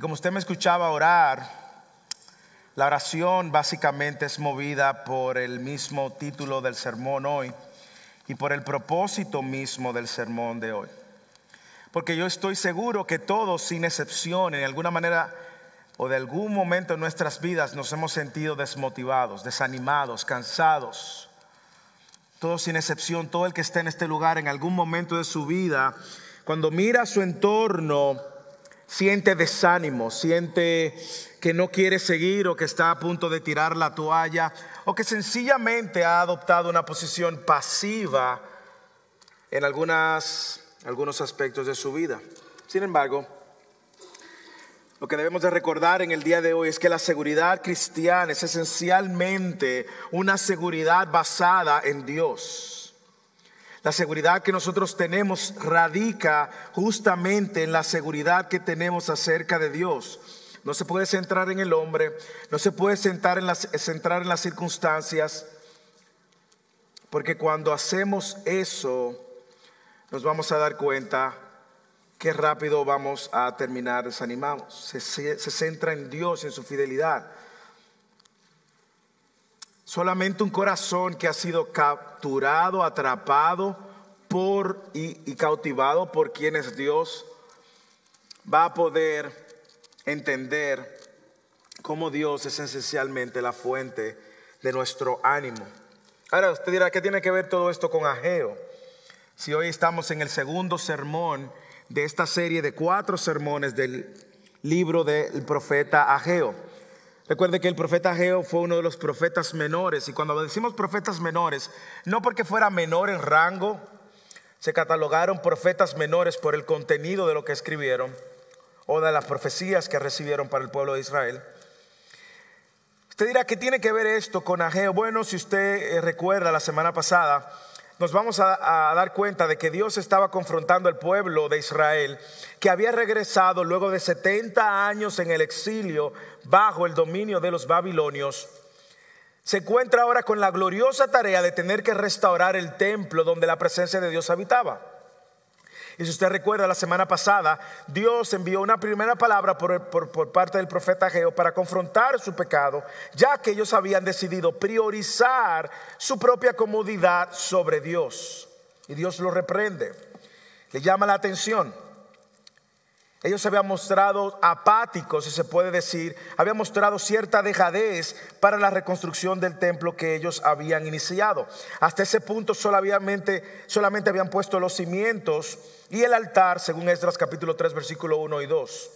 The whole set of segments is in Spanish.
Y como usted me escuchaba orar, la oración básicamente es movida por el mismo título del sermón hoy y por el propósito mismo del sermón de hoy. Porque yo estoy seguro que todos, sin excepción, en alguna manera o de algún momento en nuestras vidas nos hemos sentido desmotivados, desanimados, cansados. Todos sin excepción, todo el que está en este lugar en algún momento de su vida, cuando mira su entorno, siente desánimo, siente que no quiere seguir o que está a punto de tirar la toalla o que sencillamente ha adoptado una posición pasiva en algunas, algunos aspectos de su vida. Sin embargo, lo que debemos de recordar en el día de hoy es que la seguridad cristiana es esencialmente una seguridad basada en Dios. La seguridad que nosotros tenemos radica justamente en la seguridad que tenemos acerca de Dios. No se puede centrar en el hombre, no se puede centrar en las, centrar en las circunstancias, porque cuando hacemos eso, nos vamos a dar cuenta qué rápido vamos a terminar desanimados. Se, se, centra en Dios, en su fidelidad. Solamente un corazón que ha sido capturado, atrapado por y, cautivado por quien es Dios, va a poder entender cómo Dios es esencialmente la fuente de nuestro ánimo. Ahora usted dirá, ¿qué tiene que ver todo esto con Ageo? Si hoy estamos en el segundo sermón de esta serie de cuatro sermones del libro del profeta Ageo. Recuerde que el profeta Ageo fue uno de los profetas menores y cuando decimos profetas menores, no porque fuera menor en rango, se catalogaron profetas menores por el contenido de lo que escribieron o de las profecías que recibieron para el pueblo de Israel. Usted dirá, ¿qué tiene que ver esto con Ageo? Bueno, si usted eh, recuerda la semana pasada, nos vamos a, dar cuenta de que Dios estaba confrontando al pueblo de Israel que había regresado luego de 70 años en el exilio bajo el dominio de los babilonios. Se encuentra ahora con la gloriosa tarea de tener que restaurar el templo donde la presencia de Dios habitaba. Y si usted recuerda la semana pasada, Dios envió una primera palabra por, parte del profeta Geo para confrontar su pecado, ya que ellos habían decidido priorizar su propia comodidad sobre Dios. Y Dios lo reprende, le llama la atención. Ellos se habían mostrado apáticos, si se puede decir, habían mostrado cierta dejadez para la reconstrucción del templo que ellos habían iniciado. Hasta ese punto solamente, solamente habían puesto los cimientos y el altar, según Esdras capítulo 3, versículo 1 y 2.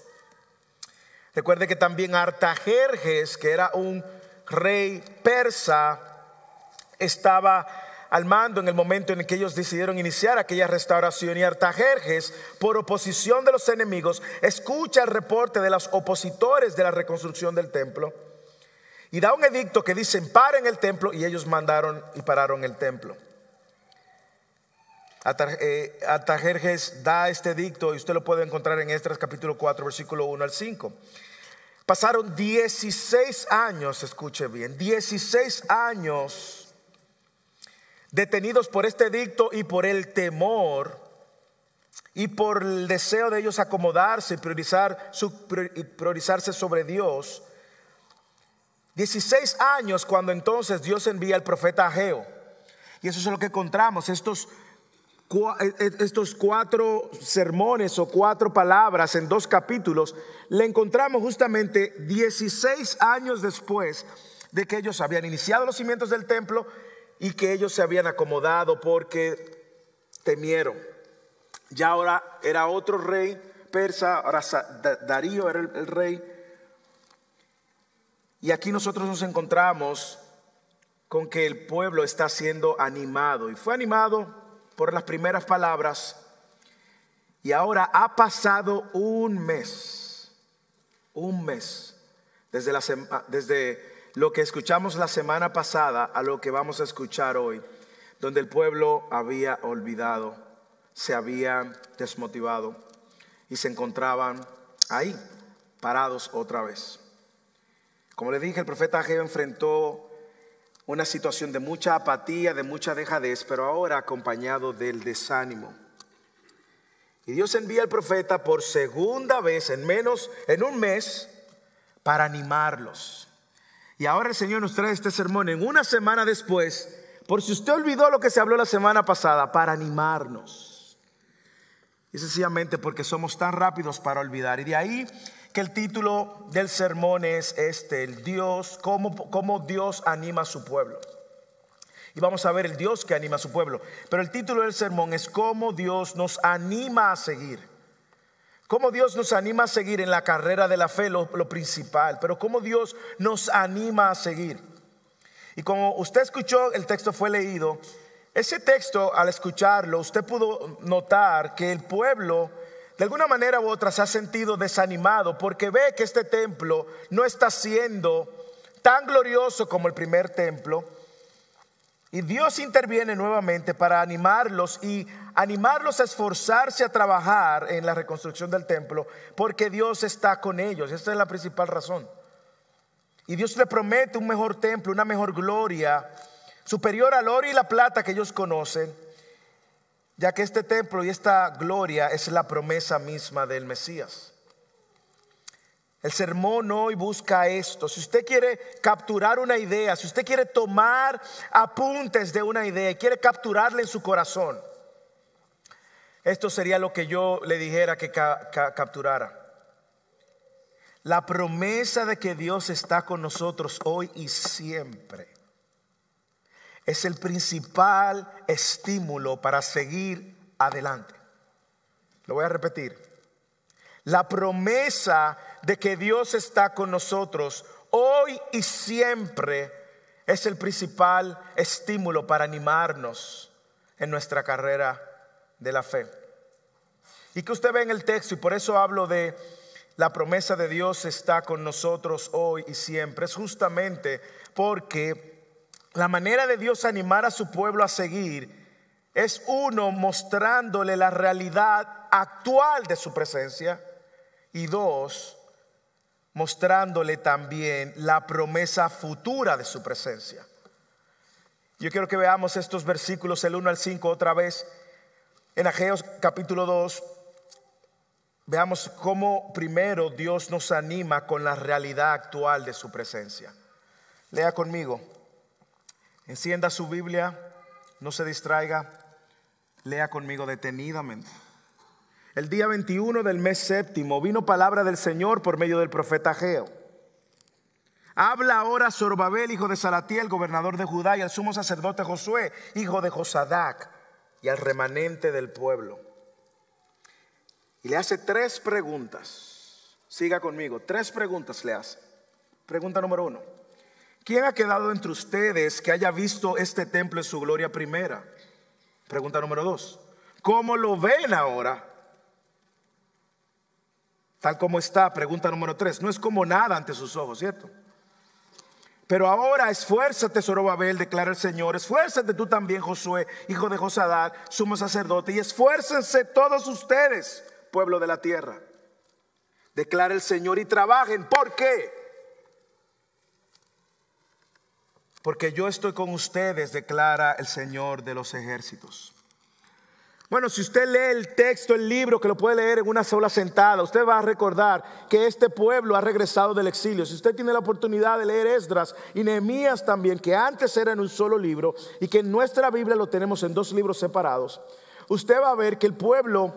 Recuerde que también Artajerjes, que era un rey persa, estaba al mando en el momento en que ellos decidieron iniciar aquella restauración y Artajerjes, por oposición de los enemigos, escucha el reporte de los opositores de la reconstrucción del templo y da un edicto que dice paren el templo y ellos mandaron y pararon el templo. Eh, Artajerjes da este edicto y usted lo puede encontrar en Estras capítulo 4 versículo 1 al 5. Pasaron 16 años, escuche bien, 16 años detenidos por este edicto y por el temor y por el deseo de ellos acomodarse y priorizar priorizarse sobre Dios. 16 años cuando entonces Dios envía al profeta Ageo. Y eso es lo que encontramos, estos, e, e, estos cuatro sermones o cuatro palabras en dos capítulos, le encontramos justamente 16 años después de que ellos habían iniciado los cimientos del templo y que ellos se habían acomodado porque temieron. Ya ahora era otro rey persa, ahora Darío era el, rey. Y aquí nosotros nos encontramos con que el pueblo está siendo animado. Y fue animado por las primeras palabras. Y ahora ha pasado un mes, un mes, desde, la, desde lo que escuchamos la semana pasada a lo que vamos a escuchar hoy, donde el pueblo había olvidado, se había desmotivado y se encontraban ahí, parados otra vez. Como le dije, el profeta Ageo enfrentó una situación de mucha apatía, de mucha dejadez, pero ahora acompañado del desánimo. Y Dios envía al profeta por segunda vez en menos, en un mes, para animarlos. Y ahora el Señor nos trae este sermón en una semana después, por si usted olvidó lo que se habló la semana pasada, para animarnos. Y sencillamente porque somos tan rápidos para olvidar. Y de ahí que el título del sermón es este, el Dios, cómo, cómo Dios anima a su pueblo. Y vamos a ver el Dios que anima a su pueblo. Pero el título del sermón es cómo Dios nos anima a seguir. Cómo Dios nos anima a seguir en la carrera de la fe, lo, principal. Pero cómo Dios nos anima a seguir. Y como usted escuchó, el texto fue leído. Ese texto, al escucharlo, usted pudo notar que el pueblo, de alguna manera u otra, se ha sentido desanimado porque ve que este templo no está siendo tan glorioso como el primer templo y Dios interviene nuevamente para animarlos y animarlos a esforzarse a trabajar en la reconstrucción del templo, porque Dios está con ellos. Esta es la principal razón. Y Dios le promete un mejor templo, una mejor gloria, superior al oro y la plata que ellos conocen, ya que este templo y esta gloria es la promesa misma del Mesías. El sermón hoy busca esto. Si usted quiere capturar una idea, si usted quiere tomar apuntes de una idea y quiere capturarla en su corazón, esto sería lo que yo le dijera que capturara. La promesa de que Dios está con nosotros hoy y siempre es el principal estímulo para seguir adelante. Lo voy a repetir. La promesa de que Dios está con nosotros hoy y siempre es el principal estímulo para animarnos en nuestra carrera de la fe. Y que usted ve en el texto, y por eso hablo de la promesa de Dios está con nosotros hoy y siempre, es justamente porque la manera de Dios animar a su pueblo a seguir es uno mostrándole la realidad actual de su presencia y dos, mostrándole también la promesa futura de su presencia. Yo quiero que veamos estos versículos, el 1 al 5, otra vez. En Ageos capítulo 2, veamos cómo primero Dios nos anima con la realidad actual de su presencia. Lea conmigo. Encienda su Biblia, no se distraiga, lea conmigo detenidamente. El día 21 del mes séptimo vino palabra del Señor por medio del profeta Geo. Habla ahora Zorobabel, hijo de Salatiel, gobernador de Judá, y al sumo sacerdote Josué, hijo de Josadac, y al remanente del pueblo. Y le hace tres preguntas. Siga conmigo, tres preguntas le hace. Pregunta número uno. ¿Quién ha quedado entre ustedes que haya visto este templo en su gloria primera? Pregunta número dos. ¿Cómo lo ven ahora? Tal como está, pregunta número tres, no es como nada ante sus ojos, ¿cierto? Pero ahora esfuérzate, Zorobabel, declara el Señor, esfuérzate tú también, Josué, hijo de Josadar, sumo sacerdote, y esfuércense todos ustedes, pueblo de la tierra. Declara el Señor y trabajen. ¿Por qué? Porque yo estoy con ustedes, declara el Señor de los ejércitos. Bueno, si usted lee el texto, el libro, que lo puede leer en una sola sentada, usted va a recordar que este pueblo ha regresado del exilio. Si usted tiene la oportunidad de leer Esdras y Nehemías también, que antes era en un solo libro y que en nuestra Biblia lo tenemos en dos libros separados, usted va a ver que el pueblo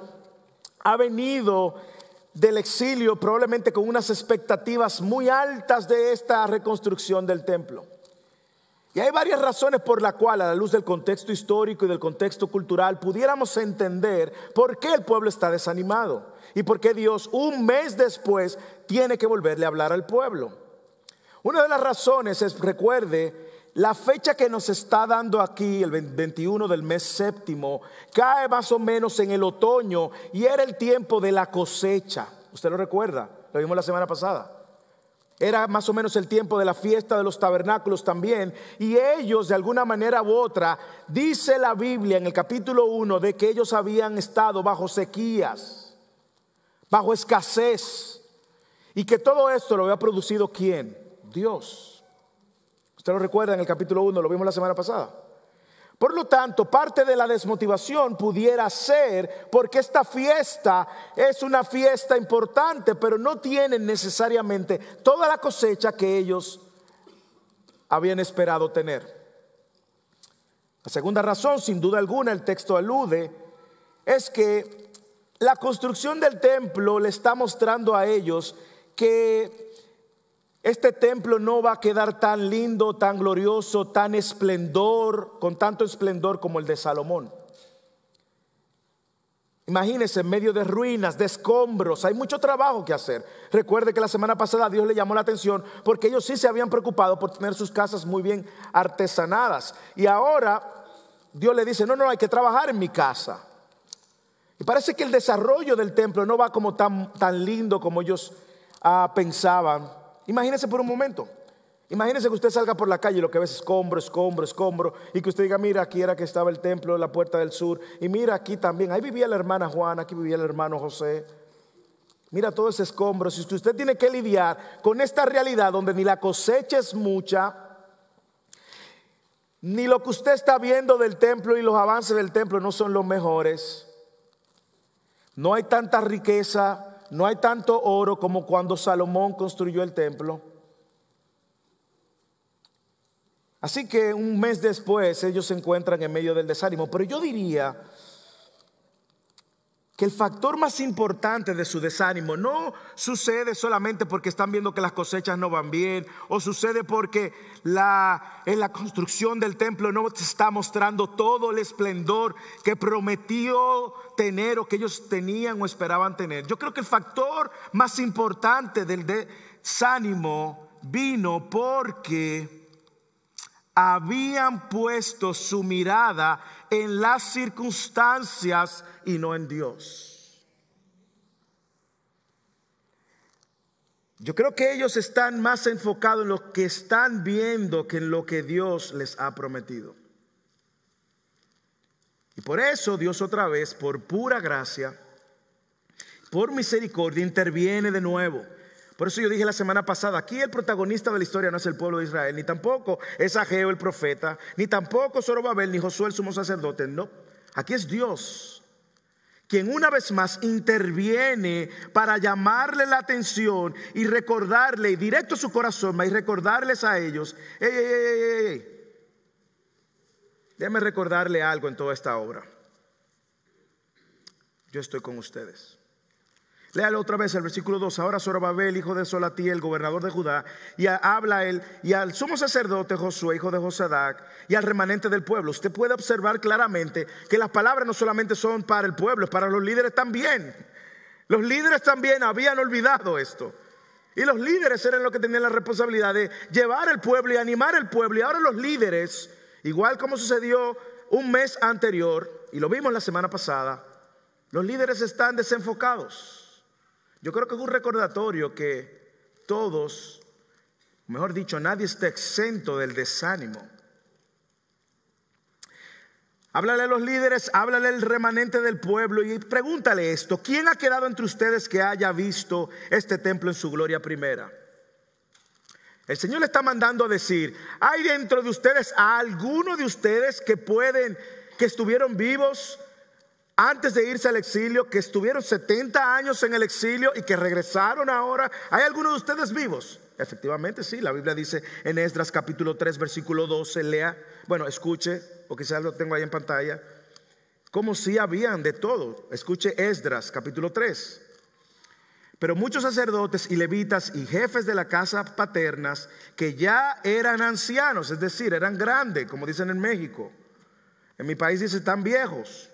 ha venido del exilio probablemente con unas expectativas muy altas de esta reconstrucción del templo. Y hay varias razones por las cuales, a la luz del contexto histórico y del contexto cultural, pudiéramos entender por qué el pueblo está desanimado y por qué Dios un mes después tiene que volverle a hablar al pueblo. Una de las razones es, recuerde, la fecha que nos está dando aquí, el 21 del mes séptimo, cae más o menos en el otoño y era el tiempo de la cosecha. ¿Usted lo recuerda? Lo vimos la semana pasada. Era más o menos el tiempo de la fiesta de los tabernáculos también. Y ellos, de alguna manera u otra, dice la Biblia en el capítulo 1 de que ellos habían estado bajo sequías, bajo escasez. Y que todo esto lo había producido quién? Dios. Usted lo recuerda en el capítulo 1, lo vimos la semana pasada. Por lo tanto, parte de la desmotivación pudiera ser porque esta fiesta es una fiesta importante, pero no tienen necesariamente toda la cosecha que ellos habían esperado tener. La segunda razón, sin duda alguna, el texto alude, es que la construcción del templo le está mostrando a ellos que este templo no va a quedar tan lindo, tan glorioso, tan esplendor, con tanto esplendor como el de Salomón. Imagínense, en medio de ruinas, de escombros, hay mucho trabajo que hacer. Recuerde que la semana pasada Dios le llamó la atención porque ellos sí se habían preocupado por tener sus casas muy bien artesanadas. Y ahora Dios le dice, no, no, hay que trabajar en mi casa. Y parece que el desarrollo del templo no va como tan, tan lindo como ellos ah, pensaban. Imagínese por un momento. Imagínese que usted salga por la calle y lo que ve es escombro, escombro, escombro, y que usted diga, mira, aquí era que estaba el templo de la puerta del sur, y mira aquí también, ahí vivía la hermana Juana, aquí vivía el hermano José. Mira todo ese escombro. Si usted tiene que lidiar con esta realidad donde ni la cosecha es mucha, ni lo que usted está viendo del templo y los avances del templo no son los mejores, no hay tanta riqueza, no hay tanto oro como cuando Salomón construyó el templo. Así que un mes después ellos se encuentran en medio del desánimo. Pero yo diría que el factor más importante de su desánimo no sucede solamente porque están viendo que las cosechas no van bien o sucede porque la, en la construcción del templo no se está mostrando todo el esplendor que prometió tener o que ellos tenían o esperaban tener. Yo creo que el factor más importante del desánimo vino porque habían puesto su mirada en las circunstancias y no en Dios. Yo creo que ellos están más enfocados en lo que están viendo que en lo que Dios les ha prometido. Y por eso Dios otra vez, por pura gracia, por misericordia, interviene de nuevo. Por eso yo dije la semana pasada, aquí el protagonista de la historia no es el pueblo de Israel, ni tampoco es Ageo el profeta, ni tampoco Zorobabel, ni Josué el sumo sacerdote, no. Aquí es Dios, quien una vez más interviene para llamarle la atención y recordarle, directo a su corazón, y recordarles a ellos, ey, ey, ey, déjame recordarle algo en toda esta obra. Yo estoy con ustedes. Léalo otra vez el versículo 2. Ahora Zorobabel, hijo de Solatí, el gobernador de Judá, y habla él, y al sumo sacerdote Josué, hijo de Josadac, y al remanente del pueblo. Usted puede observar claramente que las palabras no solamente son para el pueblo, es para los líderes también. Los líderes también habían olvidado esto. Y los líderes eran los que tenían la responsabilidad de llevar al pueblo y animar al pueblo. Y ahora los líderes, igual como sucedió un mes anterior, y lo vimos la semana pasada, los líderes están desenfocados. Yo creo que es un recordatorio que todos, mejor dicho, nadie está exento del desánimo. Háblale a los líderes, háblale al remanente del pueblo y pregúntale esto, ¿quién ha quedado entre ustedes que haya visto este templo en su gloria primera? El Señor le está mandando a decir, ¿hay dentro de ustedes a alguno de ustedes que pueden, que estuvieron vivos antes de irse al exilio, que estuvieron 70 años en el exilio y que regresaron ahora. ¿Hay algunos de ustedes vivos? Efectivamente, sí. La Biblia dice en Esdras capítulo 3, versículo 12, lea, bueno, escuche, o quizás lo tengo ahí en pantalla, como si habían de todo. Escuche Esdras capítulo 3. Pero muchos sacerdotes y levitas y jefes de la casa paternas que ya eran ancianos, es decir, eran grandes, como dicen en México. En mi país dice tan viejos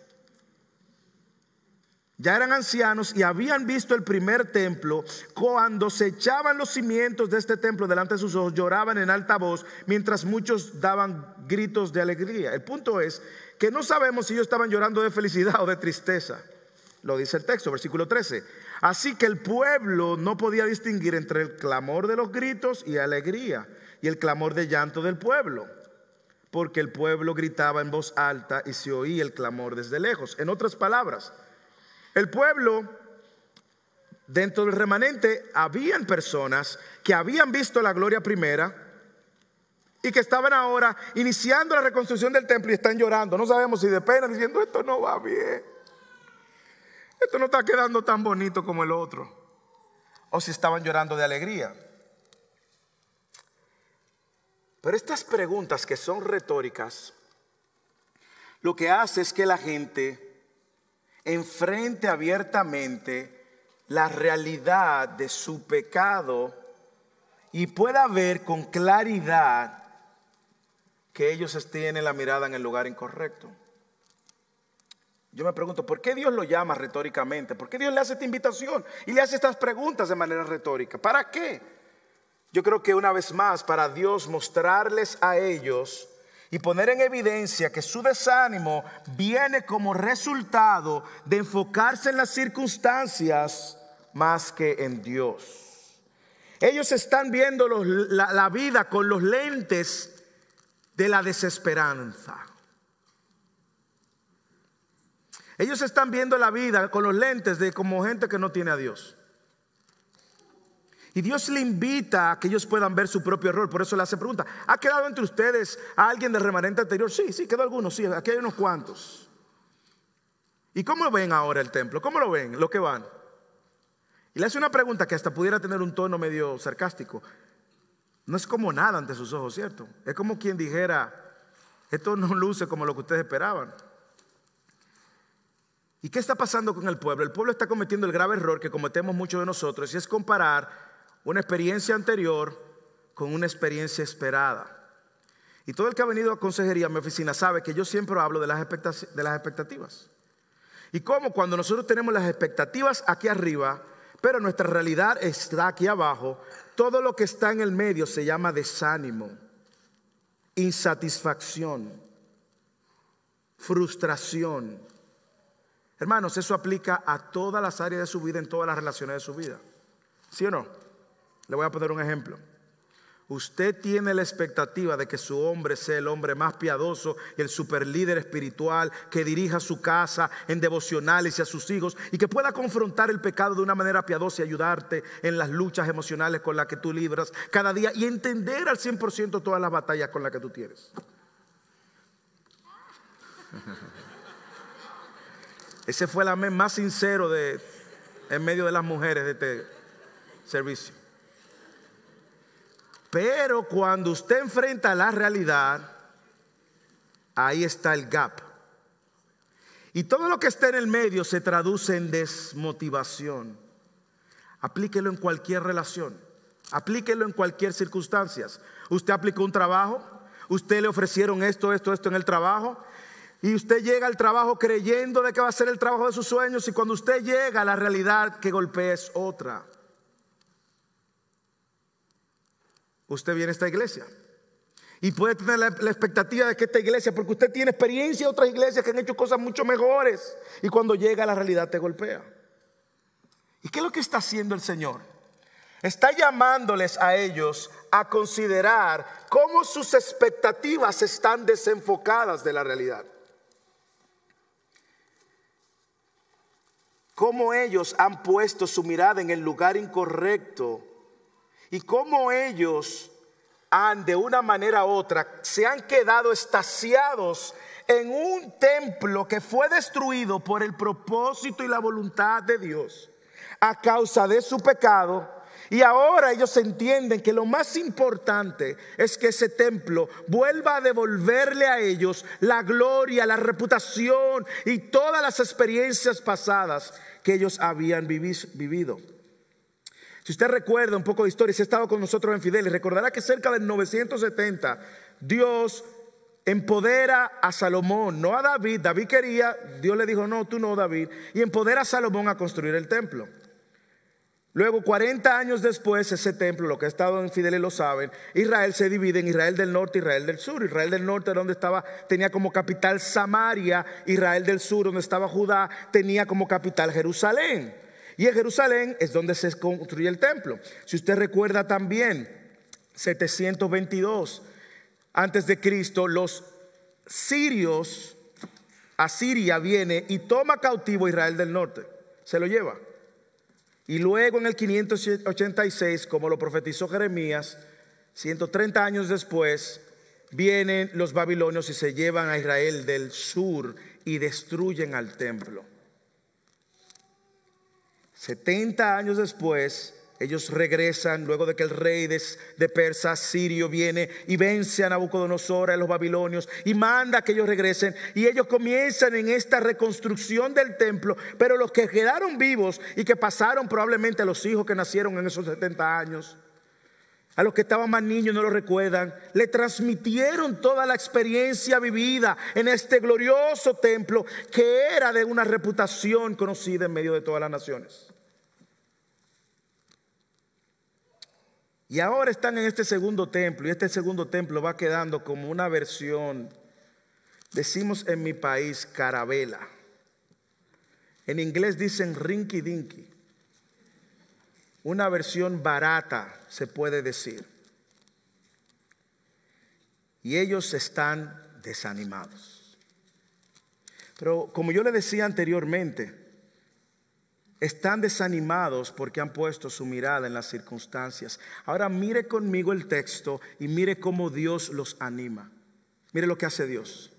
ya eran ancianos y habían visto el primer templo, cuando se echaban los cimientos de este templo delante de sus ojos, lloraban en alta voz, mientras muchos daban gritos de alegría. El punto es que no sabemos si ellos estaban llorando de felicidad o de tristeza. Lo dice el texto, versículo 13. Así que el pueblo no podía distinguir entre el clamor de los gritos y alegría y el clamor de llanto del pueblo, porque el pueblo gritaba en voz alta y se oía el clamor desde lejos. En otras palabras, el pueblo, dentro del remanente, habían personas que habían visto la gloria primera, y que estaban ahora iniciando la reconstrucción del templo y están llorando. No sabemos si de pena, diciendo esto no va bien. Esto no está quedando tan bonito como el otro. O si estaban llorando de alegría. Pero estas preguntas que son retóricas, lo que hace es que la gente enfrente abiertamente la realidad de su pecado y pueda ver con claridad que ellos tienen la mirada en el lugar incorrecto. Yo me pregunto, ¿por qué Dios lo llama retóricamente? ¿Por qué Dios le hace esta invitación y le hace estas preguntas de manera retórica? ¿Para qué? Yo creo que una vez más, para Dios mostrarles a ellos y poner en evidencia que su desánimo viene como resultado de enfocarse en las circunstancias más que en Dios. Ellos están viendo la, la vida con los lentes de la desesperanza. Ellos están viendo la vida con los lentes de como gente que no tiene a Dios. Y Dios le invita a que ellos puedan ver su propio error. Por eso le hace pregunta. ¿Ha quedado entre ustedes alguien del remanente anterior? Sí, sí, quedó algunos. Sí, aquí hay unos cuantos. ¿Y cómo ven ahora el templo? ¿Cómo lo ven? Lo que van. Y le hace una pregunta que hasta pudiera tener un tono medio sarcástico. No es como nada ante sus ojos, ¿cierto? Es como quien dijera, esto no luce como lo que ustedes esperaban. ¿Y qué está pasando con el pueblo? El pueblo está cometiendo el grave error que cometemos muchos de nosotros y es comparar una experiencia anterior con una experiencia esperada. Y todo el que ha venido a consejería a mi oficina sabe que yo siempre hablo de las, expectativas. Y cómo cuando nosotros tenemos las expectativas aquí arriba, pero nuestra realidad está aquí abajo, todo lo que está en el medio se llama desánimo, insatisfacción, frustración. Hermanos, eso aplica a todas las áreas de su vida, en todas las relaciones de su vida. ¿Sí o no? Le voy a poner un ejemplo. Usted tiene la expectativa de que su hombre sea el hombre más piadoso y el superlíder espiritual que dirija su casa en devocionales y a sus hijos y que pueda confrontar el pecado de una manera piadosa y ayudarte en las luchas emocionales con las que tú libras cada día y entender al 100% todas las batallas con las que tú tienes. Ese fue el amén más sincero de, en medio de las mujeres de este servicio. Pero cuando usted enfrenta la realidad, ahí está el gap. Y todo lo que está en el medio se traduce en desmotivación. Aplíquelo en cualquier relación. Aplíquelo en cualquier circunstancia. Usted aplicó un trabajo, usted le ofrecieron esto, esto, esto en el trabajo, y usted llega al trabajo creyendo de que va a ser el trabajo de sus sueños, y cuando usted llega, la realidad que golpea es otra. Usted viene a esta iglesia. Y puede tener la, expectativa de que esta iglesia, porque usted tiene experiencia de otras iglesias que han hecho cosas mucho mejores. Y cuando llega la realidad te golpea. ¿Y qué es lo que está haciendo el Señor? Está llamándoles a ellos a considerar cómo sus expectativas están desenfocadas de la realidad. Cómo ellos han puesto su mirada en el lugar incorrecto y cómo ellos han de una manera u otra se han quedado estaciados en un templo que fue destruido por el propósito y la voluntad de Dios a causa de su pecado. Y ahora ellos entienden que lo más importante es que ese templo vuelva a devolverle a ellos la gloria, la reputación y todas las experiencias pasadas que ellos habían vivido. Si usted recuerda un poco de historia, si ha estado con nosotros en Fidelis, recordará que cerca del 970 Dios empodera a Salomón, no a David. David quería, Dios le dijo, no, tú no, David. Y empodera a Salomón a construir el templo. Luego, 40 años después, ese templo, lo que ha estado en Fidelis lo saben, Israel se divide en Israel del norte Israel del sur. Israel del norte, donde estaba, tenía como capital Samaria, Israel del sur, donde estaba Judá, tenía como capital Jerusalén. Y en Jerusalén es donde se construye el templo. Si usted recuerda también, 722 antes de Cristo, los sirios, Asiria viene y toma cautivo a Israel del norte, se lo lleva. Y luego en el 586, como lo profetizó Jeremías, 130 años después, vienen los babilonios y se llevan a Israel del sur y destruyen al templo. 70 años después, ellos regresan luego de que el rey de, Persa, Sirio, viene y vence a Nabucodonosor, a los babilonios, y manda que ellos regresen. Y ellos comienzan en esta reconstrucción del templo. Pero los que quedaron vivos y que pasaron probablemente a los hijos que nacieron en esos 70 años, a los que estaban más niños no lo recuerdan, le transmitieron toda la experiencia vivida en este glorioso templo que era de una reputación conocida en medio de todas las naciones. Y ahora están en este segundo templo y este segundo templo va quedando como una versión, decimos en mi país, carabela. En inglés dicen rinky dinky una versión barata, se puede decir. Y ellos están desanimados. Pero como yo le decía anteriormente, están desanimados porque han puesto su mirada en las circunstancias. Ahora mire conmigo el texto y mire cómo Dios los anima. Mire lo que hace Dios.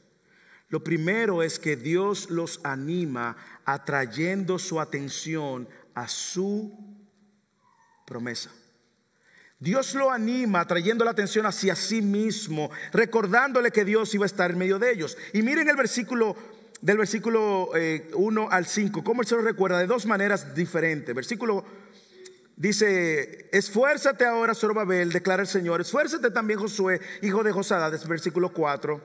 Lo primero es que Dios los anima atrayendo su atención a su promesa. Dios lo anima trayendo la atención hacia sí mismo, recordándole que Dios iba a estar en medio de ellos. Y miren el versículo del versículo 1 eh, al 5, cómo él se lo recuerda de dos maneras diferentes. Versículo dice, esfuérzate ahora, Zorobabel, declara el Señor, esfuérzate también Josué, hijo de Josadades, versículo 4.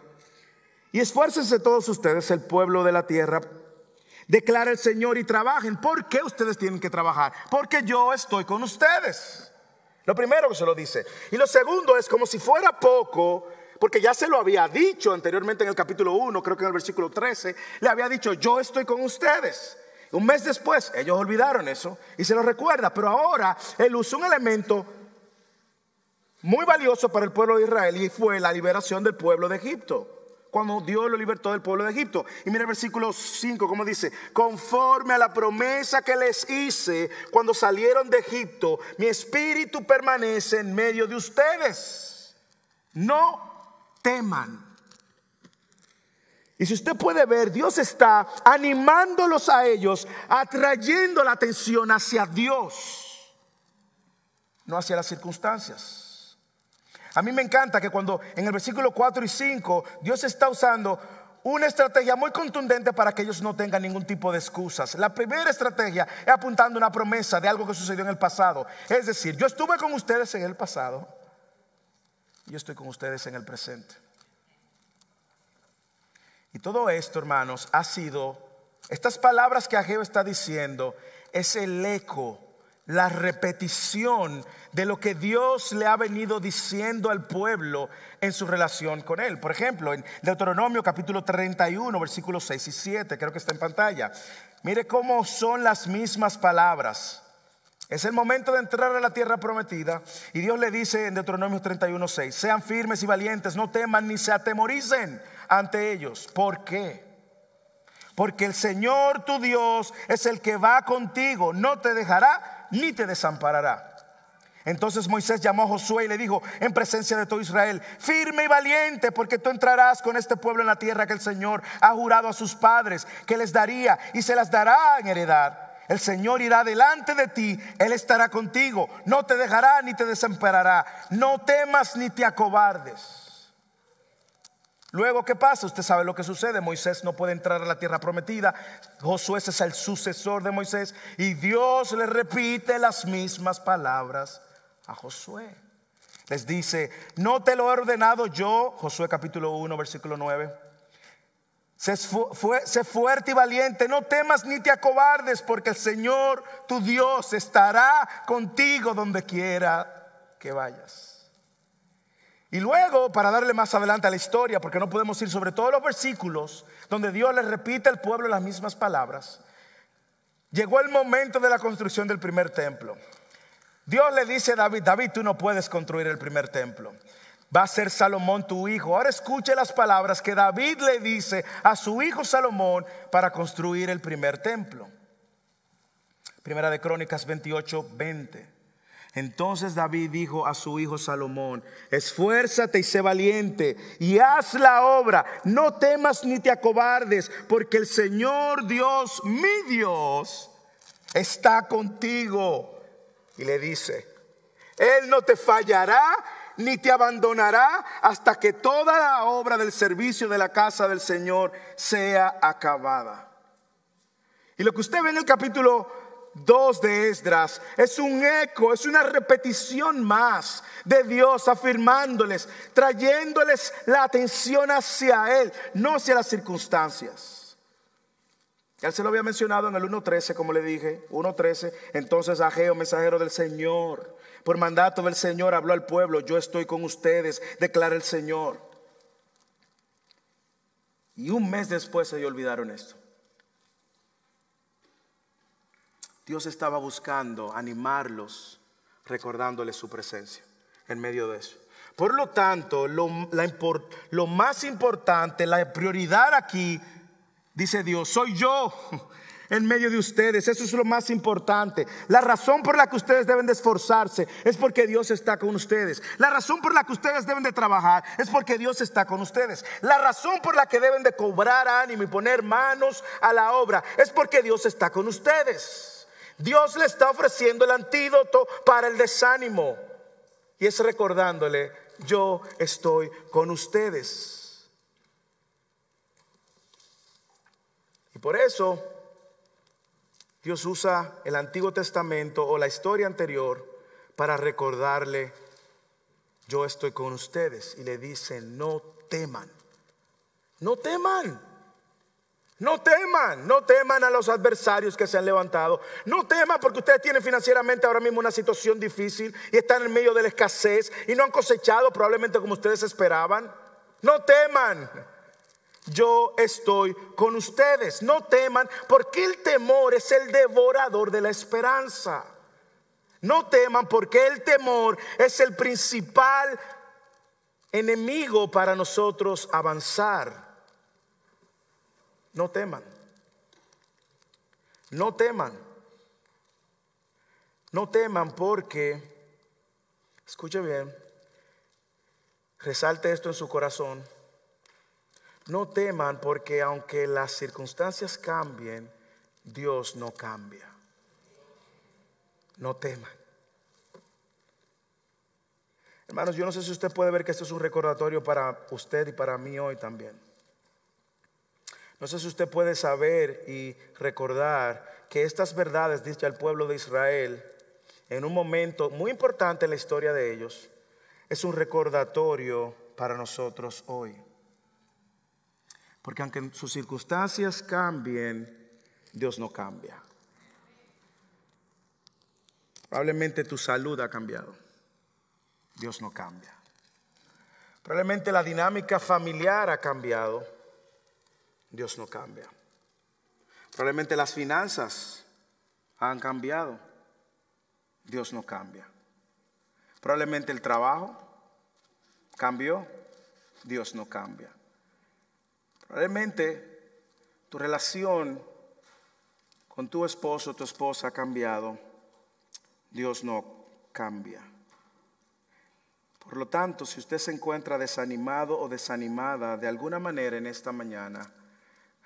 Y esfuércense todos ustedes, el pueblo de la tierra, declara el Señor y trabajen. ¿Por qué ustedes tienen que trabajar? Porque yo estoy con ustedes. Lo primero que se lo dice. Y lo segundo es como si fuera poco, porque ya se lo había dicho anteriormente en el capítulo 1, creo que en el versículo 13, le había dicho, yo estoy con ustedes. Un mes después, ellos olvidaron eso y se lo recuerda, pero ahora él usó un elemento muy valioso para el pueblo de Israel y fue la liberación del pueblo de Egipto cuando Dios lo libertó del pueblo de Egipto. Y mira el versículo 5, como dice, conforme a la promesa que les hice cuando salieron de Egipto, mi espíritu permanece en medio de ustedes. No teman. Y si usted puede ver, Dios está animándolos a ellos, atrayendo la atención hacia Dios, no hacia las circunstancias. A mí me encanta que cuando en el versículo 4 y 5 Dios está usando una estrategia muy contundente para que ellos no tengan ningún tipo de excusas. La primera estrategia es apuntando una promesa de algo que sucedió en el pasado. Es decir, yo estuve con ustedes en el pasado yo estoy con ustedes en el presente. Y todo esto, hermanos, ha sido, estas palabras que Ageo está diciendo, es el eco la repetición de lo que Dios le ha venido diciendo al pueblo en su relación con él. Por ejemplo, en Deuteronomio capítulo 31, versículos 6 y 7, creo que está en pantalla. Mire cómo son las mismas palabras. Es el momento de entrar a la tierra prometida y Dios le dice en Deuteronomio 31, 6, sean firmes y valientes, no teman ni se atemoricen ante ellos. ¿Por qué? Porque el Señor tu Dios es el que va contigo, no te dejará ni te desamparará. Entonces Moisés llamó a Josué y le dijo en presencia de todo Israel, firme y valiente, porque tú entrarás con este pueblo en la tierra que el Señor ha jurado a sus padres que les daría y se las dará en heredad. El Señor irá delante de ti, Él estará contigo, no te dejará ni te desamparará, no temas ni te acobardes. Luego, ¿qué pasa? Usted sabe lo que sucede. Moisés no puede entrar a la tierra prometida. Josué es el sucesor de Moisés. Y Dios le repite las mismas palabras a Josué. Les dice, no te lo he ordenado yo, Josué capítulo 1, versículo 9. Sé, fuerte y valiente, no temas ni te acobardes, porque el Señor, tu Dios, estará contigo donde quiera que vayas. Y luego, para darle más adelante a la historia, porque no podemos ir sobre todos los versículos donde Dios le repite al pueblo las mismas palabras, llegó el momento de la construcción del primer templo. Dios le dice a David, David, tú no puedes construir el primer templo. Va a ser Salomón tu hijo. Ahora escuche las palabras que David le dice a su hijo Salomón para construir el primer templo. Primera de Crónicas 28, 20. Entonces David dijo a su hijo Salomón, esfuérzate y sé valiente y haz la obra, no temas ni te acobardes, porque el Señor Dios, mi Dios, está contigo. Y le dice, Él no te fallará ni te abandonará hasta que toda la obra del servicio de la casa del Señor sea acabada. Y lo que usted ve en el capítulo 2 de Esdras es un eco, es una repetición más de Dios afirmándoles, trayéndoles la atención hacia Él, no hacia las circunstancias. Él se lo había mencionado en el 1.13, como le dije, 1.13. Entonces Ageo, mensajero del Señor, por mandato del Señor, habló al pueblo, yo estoy con ustedes, declara el Señor. Y un mes después ellos olvidaron esto. Dios estaba buscando animarlos, recordándoles su presencia en medio de eso. Por lo tanto, lo, lo, más importante, la prioridad aquí, dice Dios, soy yo en medio de ustedes. Eso es lo más importante. La razón por la que ustedes deben de esforzarse es porque Dios está con ustedes. La razón por la que ustedes deben de trabajar es porque Dios está con ustedes. La razón por la que deben de cobrar ánimo y poner manos a la obra es porque Dios está con ustedes. Dios le está ofreciendo el antídoto para el desánimo. Y es recordándole, yo estoy con ustedes. Y por eso Dios usa el Antiguo Testamento o la historia anterior para recordarle, yo estoy con ustedes. Y le dice, no teman, no teman. No teman, no teman a los adversarios que se han levantado. No teman porque ustedes tienen financieramente ahora mismo una situación difícil y están en medio de la escasez y no han cosechado probablemente como ustedes esperaban. No teman. Yo estoy con ustedes. No teman porque el temor es el devorador de la esperanza. No teman porque el temor es el principal enemigo para nosotros avanzar. No teman. No teman. No teman porque, escuche bien, resalte esto en su corazón. No teman porque aunque las circunstancias cambien, Dios no cambia. No teman. Hermanos, yo no sé si usted puede ver que esto es un recordatorio para usted y para mí hoy también. No sé si usted puede saber y recordar que estas verdades, dice al pueblo de Israel, en un momento muy importante en la historia de ellos, es un recordatorio para nosotros hoy. Porque aunque sus circunstancias cambien, Dios no cambia. Probablemente tu salud ha cambiado. Dios no cambia. Probablemente la dinámica familiar ha cambiado. Dios no cambia. Probablemente las finanzas han cambiado. Dios no cambia. Probablemente el trabajo cambió. Dios no cambia. Probablemente tu relación con tu esposo o tu esposa ha cambiado. Dios no cambia. Por lo tanto, si usted se encuentra desanimado o desanimada de alguna manera en esta mañana,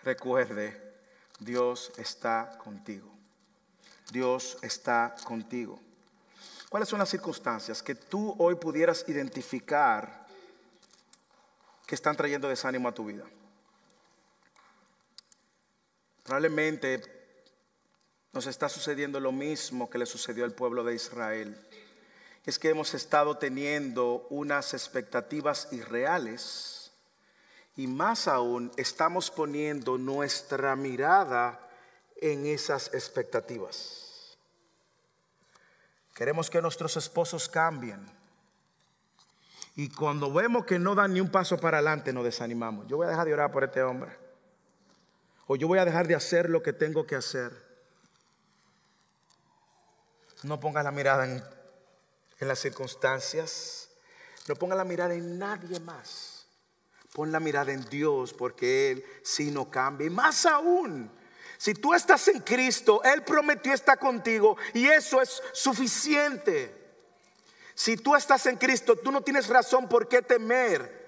recuerde, Dios está contigo. Dios está contigo. ¿Cuáles son las circunstancias que tú hoy pudieras identificar que están trayendo desánimo a tu vida? Probablemente nos está sucediendo lo mismo que le sucedió al pueblo de Israel. Es que hemos estado teniendo unas expectativas irreales y más aún, estamos poniendo nuestra mirada en esas expectativas. Queremos que nuestros esposos cambien. Y cuando vemos que no dan ni un paso para adelante, nos desanimamos. Yo voy a dejar de orar por este hombre. O yo voy a dejar de hacer lo que tengo que hacer. No ponga la mirada en, las circunstancias. No ponga la mirada en nadie más. Pon la mirada en Dios porque Él sí no cambia. Y más aún, si tú estás en Cristo, Él prometió estar contigo y eso es suficiente. Si tú estás en Cristo, tú no tienes razón por qué temer.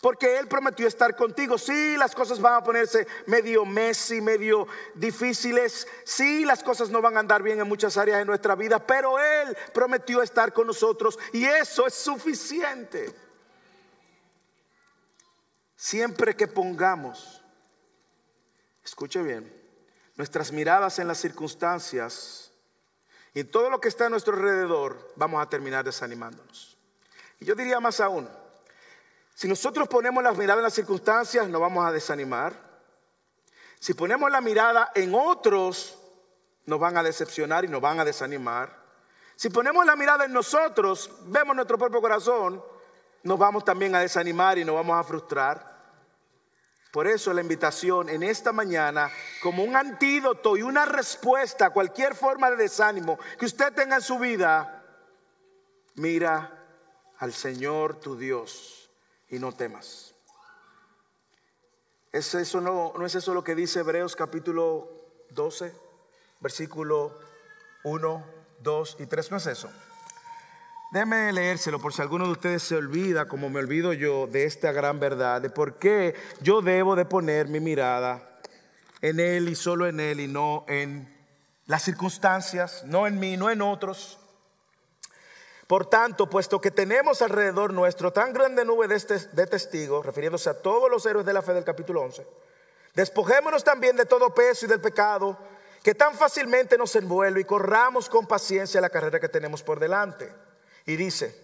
Porque Él prometió estar contigo. Sí, las cosas van a ponerse medio messy, medio difíciles. Sí, las cosas no van a andar bien en muchas áreas de nuestra vida. Pero Él prometió estar con nosotros. Y eso es suficiente. Siempre que pongamos, escuche bien, nuestras miradas en las circunstancias y en todo lo que está a nuestro alrededor, vamos a terminar desanimándonos. Y yo diría más aún, si nosotros ponemos la mirada en las circunstancias, nos vamos a desanimar. Si ponemos la mirada en otros, nos van a decepcionar y nos van a desanimar. Si ponemos la mirada en nosotros, vemos nuestro propio corazón, nos vamos también a desanimar y nos vamos a frustrar. Por eso la invitación en esta mañana, como un antídoto y una respuesta a cualquier forma de desánimo que usted tenga en su vida, mira al Señor tu Dios y no temas. ¿Es eso no, no es eso lo que dice Hebreos capítulo 12, versículo 1, 2 y 3? ¿No es eso? Déjeme leérselo por si alguno de ustedes se olvida, como me olvido yo, de esta gran verdad, de por qué yo debo de poner mi mirada en Él y solo en Él y no en las circunstancias, no en mí, no en otros. Por tanto, puesto que tenemos alrededor nuestro tan grande nube de, este, testigos, refiriéndose a todos los héroes de la fe del capítulo 11, despojémonos también de todo peso y del pecado que tan fácilmente nos envuelve y corramos con paciencia la carrera que tenemos por delante. Y dice,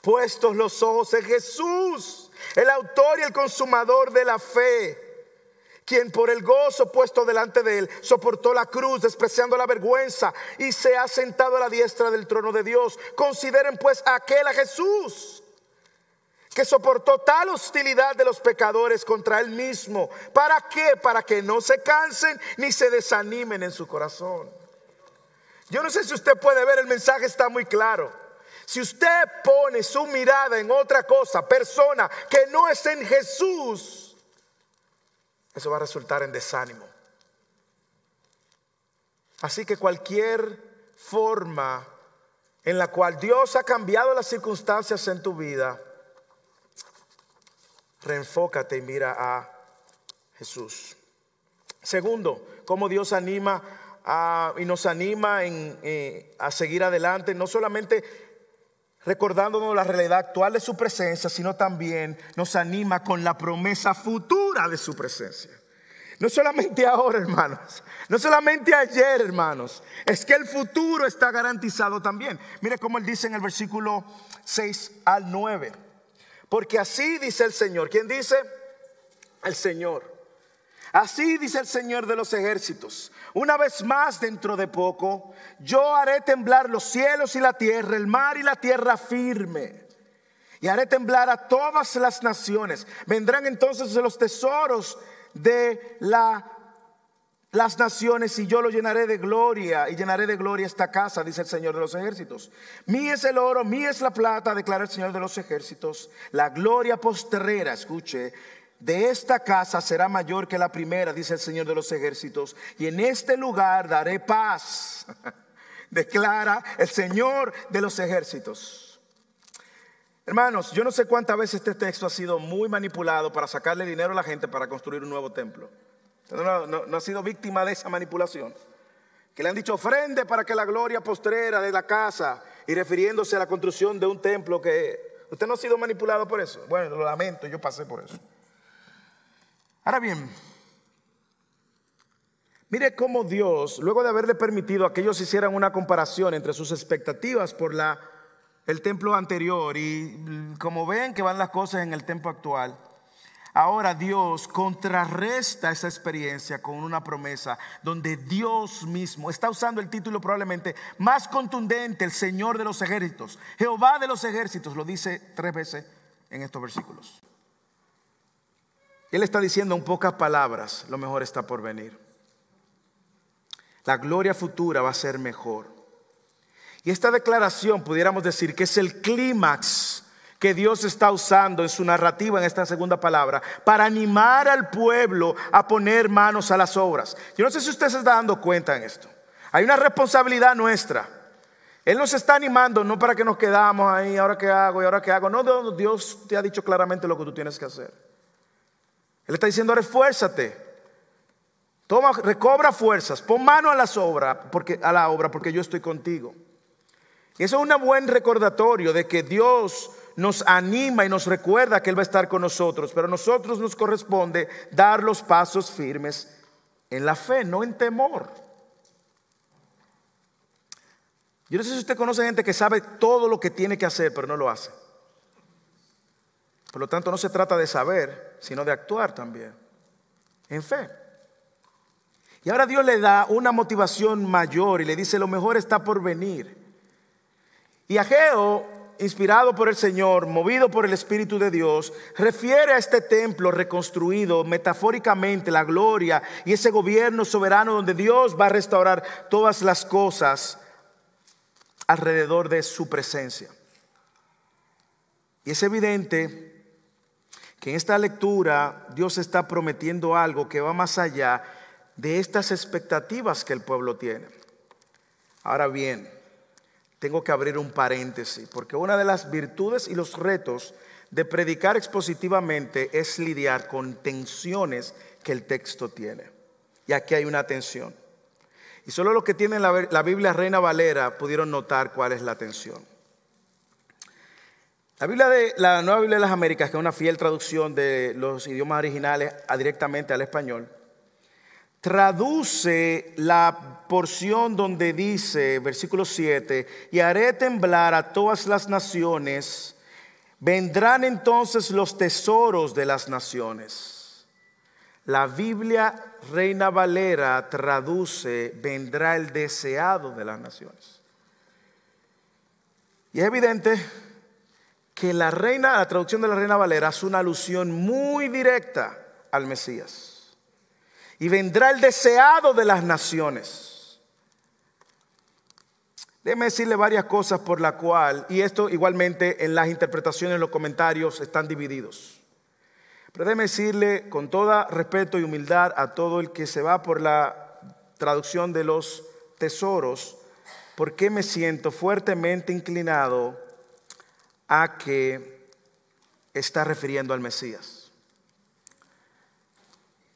puestos los ojos en Jesús, el autor y el consumador de la fe, quien por el gozo puesto delante de él soportó la cruz, despreciando la vergüenza, y se ha sentado a la diestra del trono de Dios. Consideren pues aquel a Jesús que soportó tal hostilidad de los pecadores contra él mismo. ¿Para qué? Para que no se cansen ni se desanimen en su corazón. Yo no sé si usted puede ver, el mensaje está muy claro. Si usted pone su mirada en otra cosa, persona que no es en Jesús, eso va a resultar en desánimo. Así que cualquier forma en la cual Dios ha cambiado las circunstancias en tu vida, reenfócate y mira a Jesús. Segundo, cómo Dios anima y nos anima eh, a seguir adelante, no solamente recordándonos la realidad actual de su presencia, sino también nos anima con la promesa futura de su presencia. No solamente ahora, hermanos, no solamente ayer, hermanos, es que el futuro está garantizado también. Mire cómo él dice en el versículo 6 al 9. Porque así dice el Señor. ¿Quién dice? El Señor. Así dice el Señor de los ejércitos. Una vez más dentro de poco, yo haré temblar los cielos y la tierra, el mar y la tierra firme. Y haré temblar a todas las naciones. Vendrán entonces los tesoros de las naciones y yo lo llenaré de gloria y llenaré de gloria esta casa, dice el Señor de los ejércitos. Mí es el oro, mí es la plata, declara el Señor de los ejércitos. La gloria postrera, escuche, de esta casa será mayor que la primera, dice el Señor de los ejércitos, y en este lugar daré paz, declara el Señor de los ejércitos. Hermanos, yo no sé cuántas veces este texto ha sido muy manipulado para sacarle dinero a la gente para construir un nuevo templo. No, no ha sido víctima de esa manipulación. Que le han dicho ofrende para que la gloria postrera de la casa y refiriéndose a la construcción de un templo que... ¿Usted no ha sido manipulado por eso? Bueno, lo lamento, yo pasé por eso. Ahora bien, mire cómo Dios, luego de haberle permitido a que ellos hicieran una comparación entre sus expectativas por la, el templo anterior y como ven que van las cosas en el templo actual, ahora Dios contrarresta esa experiencia con una promesa donde Dios mismo está usando el título probablemente más contundente, el Señor de los ejércitos, Jehová de los ejércitos, lo dice tres veces en estos versículos. Él está diciendo en pocas palabras, lo mejor está por venir. La gloria futura va a ser mejor. Y esta declaración pudiéramos decir que es el clímax que Dios está usando en su narrativa en esta segunda palabra para animar al pueblo a poner manos a las obras. Yo no sé si usted se está dando cuenta en esto. Hay una responsabilidad nuestra Él nos está animando no para que nos quedamos ahí, ahora qué hago y ahora qué hago. No, Dios te ha dicho claramente lo que tú tienes que hacer. Él está diciendo, esfuérzate. Toma, recobra fuerzas, pon mano a, porque, a la obra porque yo estoy contigo. Y eso es un buen recordatorio de que Dios nos anima y nos recuerda que Él va a estar con nosotros, pero a nosotros nos corresponde dar los pasos firmes en la fe, no en temor. Yo no sé si usted conoce gente que sabe todo lo que tiene que hacer, pero no lo hace. Por lo tanto, no se trata de saber, sino de actuar también, en fe. Y ahora Dios le da una motivación mayor y le dice, lo mejor está por venir. Y Ageo, inspirado por el Señor, movido por el Espíritu de Dios, refiere a este templo reconstruido metafóricamente, la gloria y ese gobierno soberano donde Dios va a restaurar todas las cosas alrededor de su presencia. Y es evidente que en esta lectura Dios está prometiendo algo que va más allá de estas expectativas que el pueblo tiene. Ahora bien, tengo que abrir un paréntesis, porque una de las virtudes y los retos de predicar expositivamente es lidiar con tensiones que el texto tiene. Y aquí hay una tensión. Y solo los que tienen la, la Biblia Reina Valera pudieron notar cuál es la tensión. La Biblia de la Nueva Biblia de las Américas, que es una fiel traducción de los idiomas originales directamente al español, traduce la porción donde dice, versículo 7, y haré temblar a todas las naciones, vendrán entonces los tesoros de las naciones. La Biblia Reina Valera traduce, vendrá el deseado de las naciones. Y es evidente que la reina, la traducción de la Reina Valera es una alusión muy directa al Mesías y vendrá el deseado de las naciones. Déjeme decirle varias cosas por la cual, y esto igualmente en las interpretaciones, los comentarios están divididos. Pero déjeme decirle con todo respeto y humildad a todo el que se va por la traducción de los tesoros, por qué me siento fuertemente inclinado a que está refiriendo al Mesías.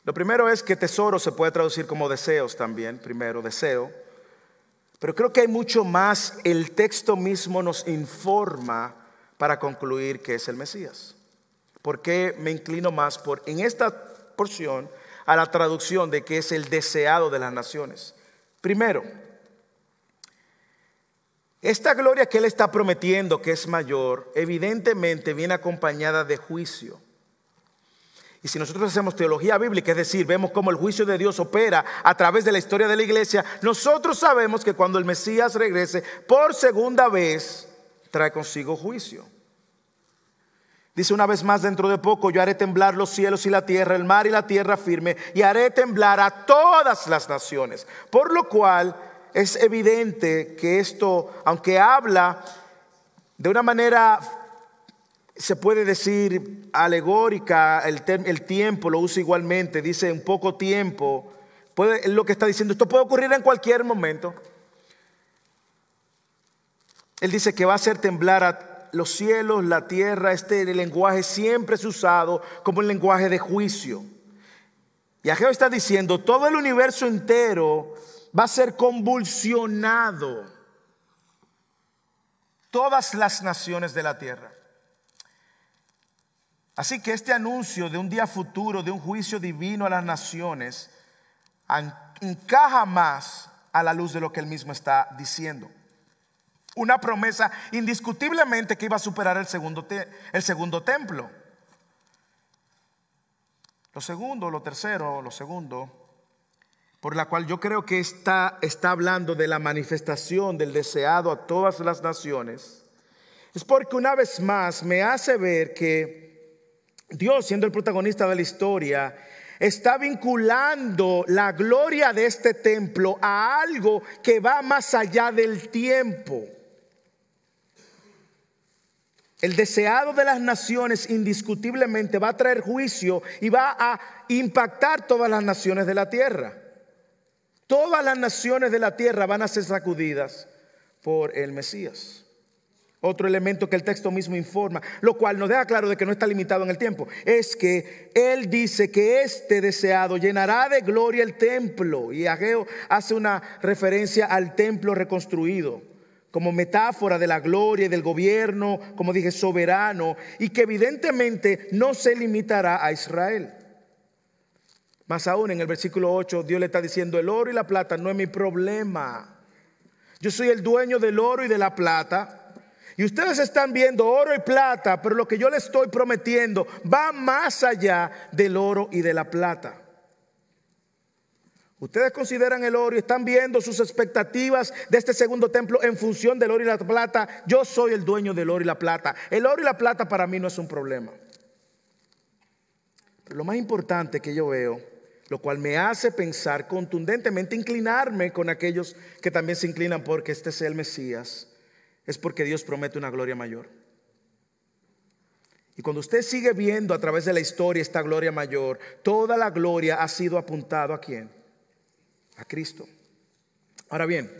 Lo primero es que tesoro se puede traducir como deseos también, primero, deseo. Pero creo que hay mucho más, el texto mismo nos informa para concluir que es el Mesías. ¿Por qué me inclino más por, en esta porción, a la traducción de que es el deseado de las naciones? Primero, esta gloria que Él está prometiendo, que es mayor, evidentemente viene acompañada de juicio. Y si nosotros hacemos teología bíblica, es decir, vemos cómo el juicio de Dios opera a través de la historia de la iglesia, nosotros sabemos que cuando el Mesías regrese por segunda vez, trae consigo juicio. Dice una vez más dentro de poco, yo haré temblar los cielos y la tierra, el mar y la tierra firme, y haré temblar a todas las naciones. Por lo cual es evidente que esto, aunque habla de una manera se puede decir alegórica, el, el, tiempo lo usa igualmente, dice un poco tiempo, puede, lo que está diciendo, esto puede ocurrir en cualquier momento. Él dice que va a hacer temblar a los cielos, la tierra, este lenguaje siempre es usado como el lenguaje de juicio. Y Ageo está diciendo, todo el universo entero va a ser convulsionado. Todas las naciones de la tierra. Así que este anuncio de un día futuro, de un juicio divino a las naciones, encaja más a la luz de lo que él mismo está diciendo. Una promesa indiscutiblemente que iba a superar el segundo, el segundo templo. Lo segundo, lo tercero, lo segundo, por la cual yo creo que está, está hablando de la manifestación del deseado a todas las naciones, es porque una vez más me hace ver que Dios, siendo el protagonista de la historia, está vinculando la gloria de este templo a algo que va más allá del tiempo. El deseado de las naciones indiscutiblemente va a traer juicio y va a impactar todas las naciones de la tierra. Todas las naciones de la tierra van a ser sacudidas por el Mesías. Otro elemento que el texto mismo informa, lo cual nos deja claro de que no está limitado en el tiempo, es que Él dice que este deseado llenará de gloria el templo. Y Ageo hace una referencia al templo reconstruido como metáfora de la gloria y del gobierno, como dije, soberano, y que evidentemente no se limitará a Israel. Más aún en el versículo 8, Dios le está diciendo, el oro y la plata no es mi problema. Yo soy el dueño del oro y de la plata. Y ustedes están viendo oro y plata, pero lo que yo les estoy prometiendo va más allá del oro y de la plata. Ustedes consideran el oro y están viendo sus expectativas de este segundo templo en función del oro y la plata. Yo soy el dueño del oro y la plata. El oro y la plata para mí no es un problema. Pero lo más importante que yo veo, lo cual me hace pensar contundentemente, inclinarme con aquellos que también se inclinan porque este sea el Mesías, es porque Dios promete una gloria mayor. Y cuando usted sigue viendo a través de la historia esta gloria mayor, toda la gloria ha sido apuntado a quién? A Cristo. Ahora bien,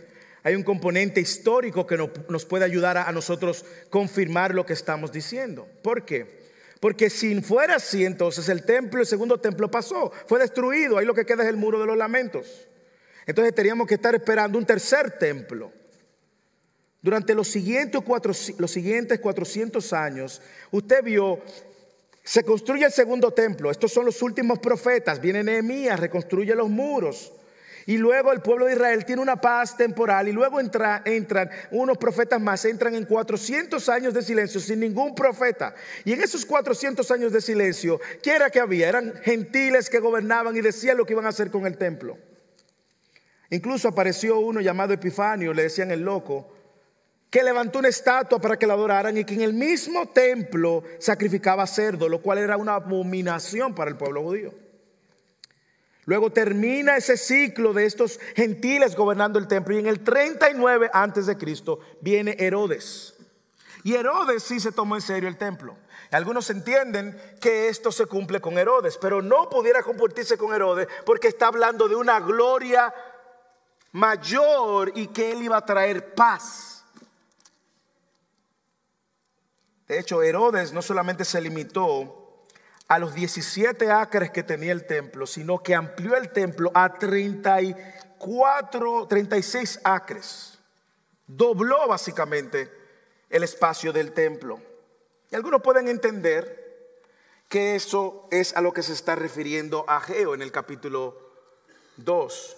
hay un componente histórico que nos puede ayudar a nosotros confirmar lo que estamos diciendo. ¿Por qué? Porque si fuera así, entonces el templo, el segundo templo pasó, fue destruido. Ahí lo que queda es el muro de los lamentos. Entonces teníamos que estar esperando un tercer templo. Durante los siguientes, los siguientes 400 años, usted vio, se construye el segundo templo. Estos son los últimos profetas. Viene Nehemías, reconstruye los muros. Y luego el pueblo de Israel tiene una paz temporal y luego entran unos profetas más, entran en 400 años de silencio sin ningún profeta. Y en esos 400 años de silencio, ¿qué era que había? Eran gentiles que gobernaban y decían lo que iban a hacer con el templo. Incluso apareció uno llamado Epifanio, le decían el loco, que levantó una estatua para que la adoraran y que en el mismo templo sacrificaba cerdo, lo cual era una abominación para el pueblo judío. Luego termina ese ciclo de estos gentiles gobernando el templo y en el 39 antes de Cristo viene Herodes. Y Herodes sí se tomó en serio el templo. Algunos entienden que esto se cumple con Herodes, pero no pudiera compartirse con Herodes porque está hablando de una gloria mayor y que él iba a traer paz. De hecho, Herodes no solamente se limitó a los 17 acres que tenía el templo, sino que amplió el templo a 34, 36 acres. Dobló básicamente el espacio del templo. Y algunos pueden entender que eso es a lo que se está refiriendo a Geo en el capítulo 2.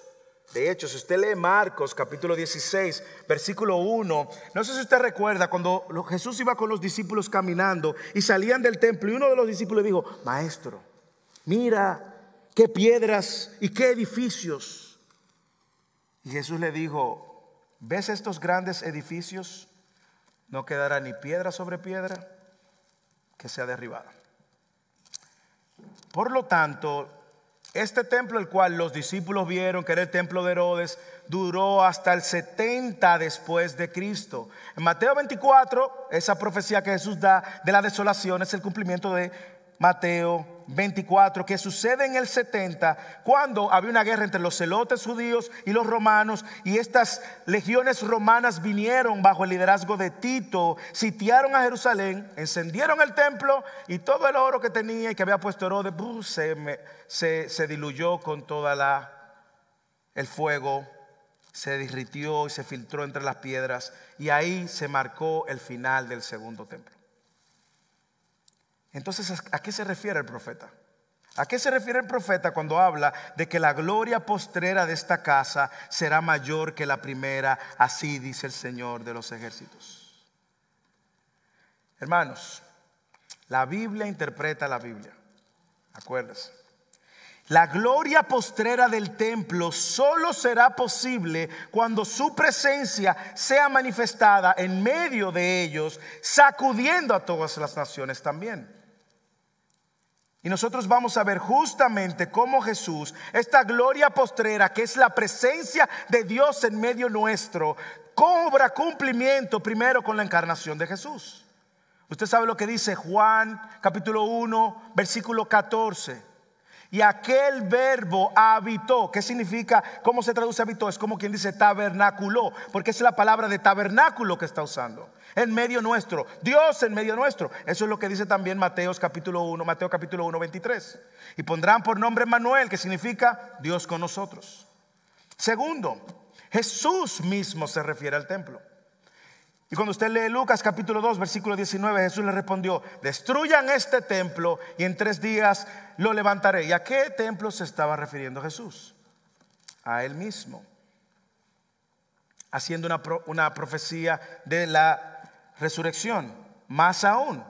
De hecho, si usted lee Marcos capítulo 16, versículo 1, no sé si usted recuerda cuando Jesús iba con los discípulos caminando y salían del templo y uno de los discípulos dijo, maestro, mira qué piedras y qué edificios. Y Jesús le dijo, ¿ves estos grandes edificios? No quedará ni piedra sobre piedra que sea derribada. Por lo tanto, este templo, el cual los discípulos vieron que era el templo de Herodes, duró hasta el 70 después de Cristo. En Mateo 24, esa profecía que Jesús da de la desolación es el cumplimiento de Mateo 24, que sucede en el 70, cuando había una guerra entre los celotes judíos y los romanos, y estas legiones romanas vinieron bajo el liderazgo de Tito, sitiaron a Jerusalén, encendieron el templo y todo el oro que tenía y que había puesto Herodes se, se, diluyó con toda la el fuego, se derritió y se filtró entre las piedras, y ahí se marcó el final del segundo templo. Entonces, ¿a qué se refiere el profeta? ¿A qué se refiere el profeta cuando habla de que la gloria postrera de esta casa será mayor que la primera? Así dice el Señor de los ejércitos. Hermanos, la Biblia interpreta la Biblia. Acuérdense. La gloria postrera del templo solo será posible cuando su presencia sea manifestada en medio de ellos, sacudiendo a todas las naciones también. Y nosotros vamos a ver justamente cómo Jesús, esta gloria postrera que es la presencia de Dios en medio nuestro, cobra cumplimiento primero con la encarnación de Jesús. Usted sabe lo que dice Juan capítulo 1, versículo 14. Y aquel verbo habitó, ¿qué significa? ¿Cómo se traduce habitó? Es como quien dice tabernáculo, porque es la palabra de tabernáculo que está usando. En medio nuestro, Dios en medio nuestro. Eso es lo que dice también Mateo capítulo 1, Mateo capítulo 1, 23. Y pondrán por nombre Manuel, que significa Dios con nosotros. Segundo, Jesús mismo se refiere al templo. Y cuando usted lee Lucas capítulo 2, versículo 19, Jesús le respondió, destruyan este templo y en tres días lo levantaré. ¿Y a qué templo se estaba refiriendo Jesús? A él mismo. Haciendo una, una profecía de la resurrección. Más aún,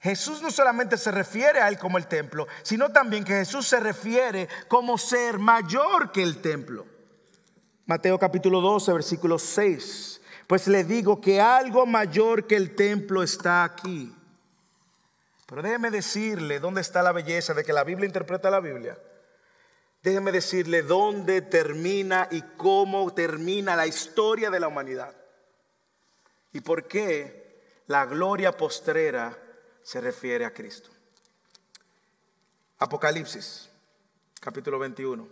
Jesús no solamente se refiere a él como el templo, sino también que Jesús se refiere como ser mayor que el templo. Mateo capítulo 12, versículo 6. Pues le digo que algo mayor que el templo está aquí. Pero déjeme decirle dónde está la belleza de que la Biblia interpreta la Biblia. Déjeme decirle dónde termina y cómo termina la historia de la humanidad. Y por qué la gloria postrera se refiere a Cristo. Apocalipsis, capítulo 21,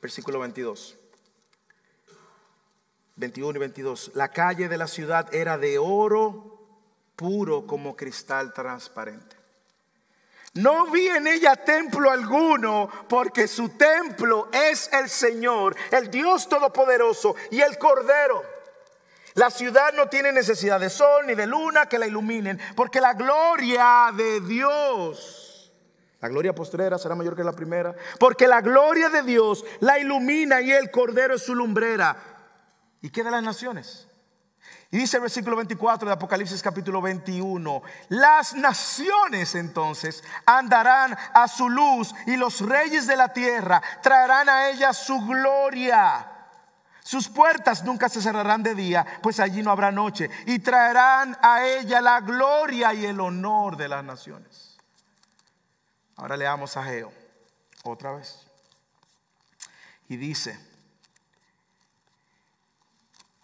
versículo 22. 21 y 22. La calle de la ciudad era de oro puro como cristal transparente. No vi en ella templo alguno, porque su templo es el Señor, el Dios Todopoderoso y el Cordero. La ciudad no tiene necesidad de sol ni de luna que la iluminen, porque la gloria de Dios, la gloria postrera será mayor que la primera, porque la gloria de Dios la ilumina y el Cordero es su lumbrera. ¿Y qué de las naciones? Y dice el versículo 24 de Apocalipsis capítulo 21, las naciones entonces andarán a su luz y los reyes de la tierra traerán a ella su gloria. Sus puertas nunca se cerrarán de día, pues allí no habrá noche. Y traerán a ella la gloria y el honor de las naciones. Ahora leamos a Geo otra vez. Y dice,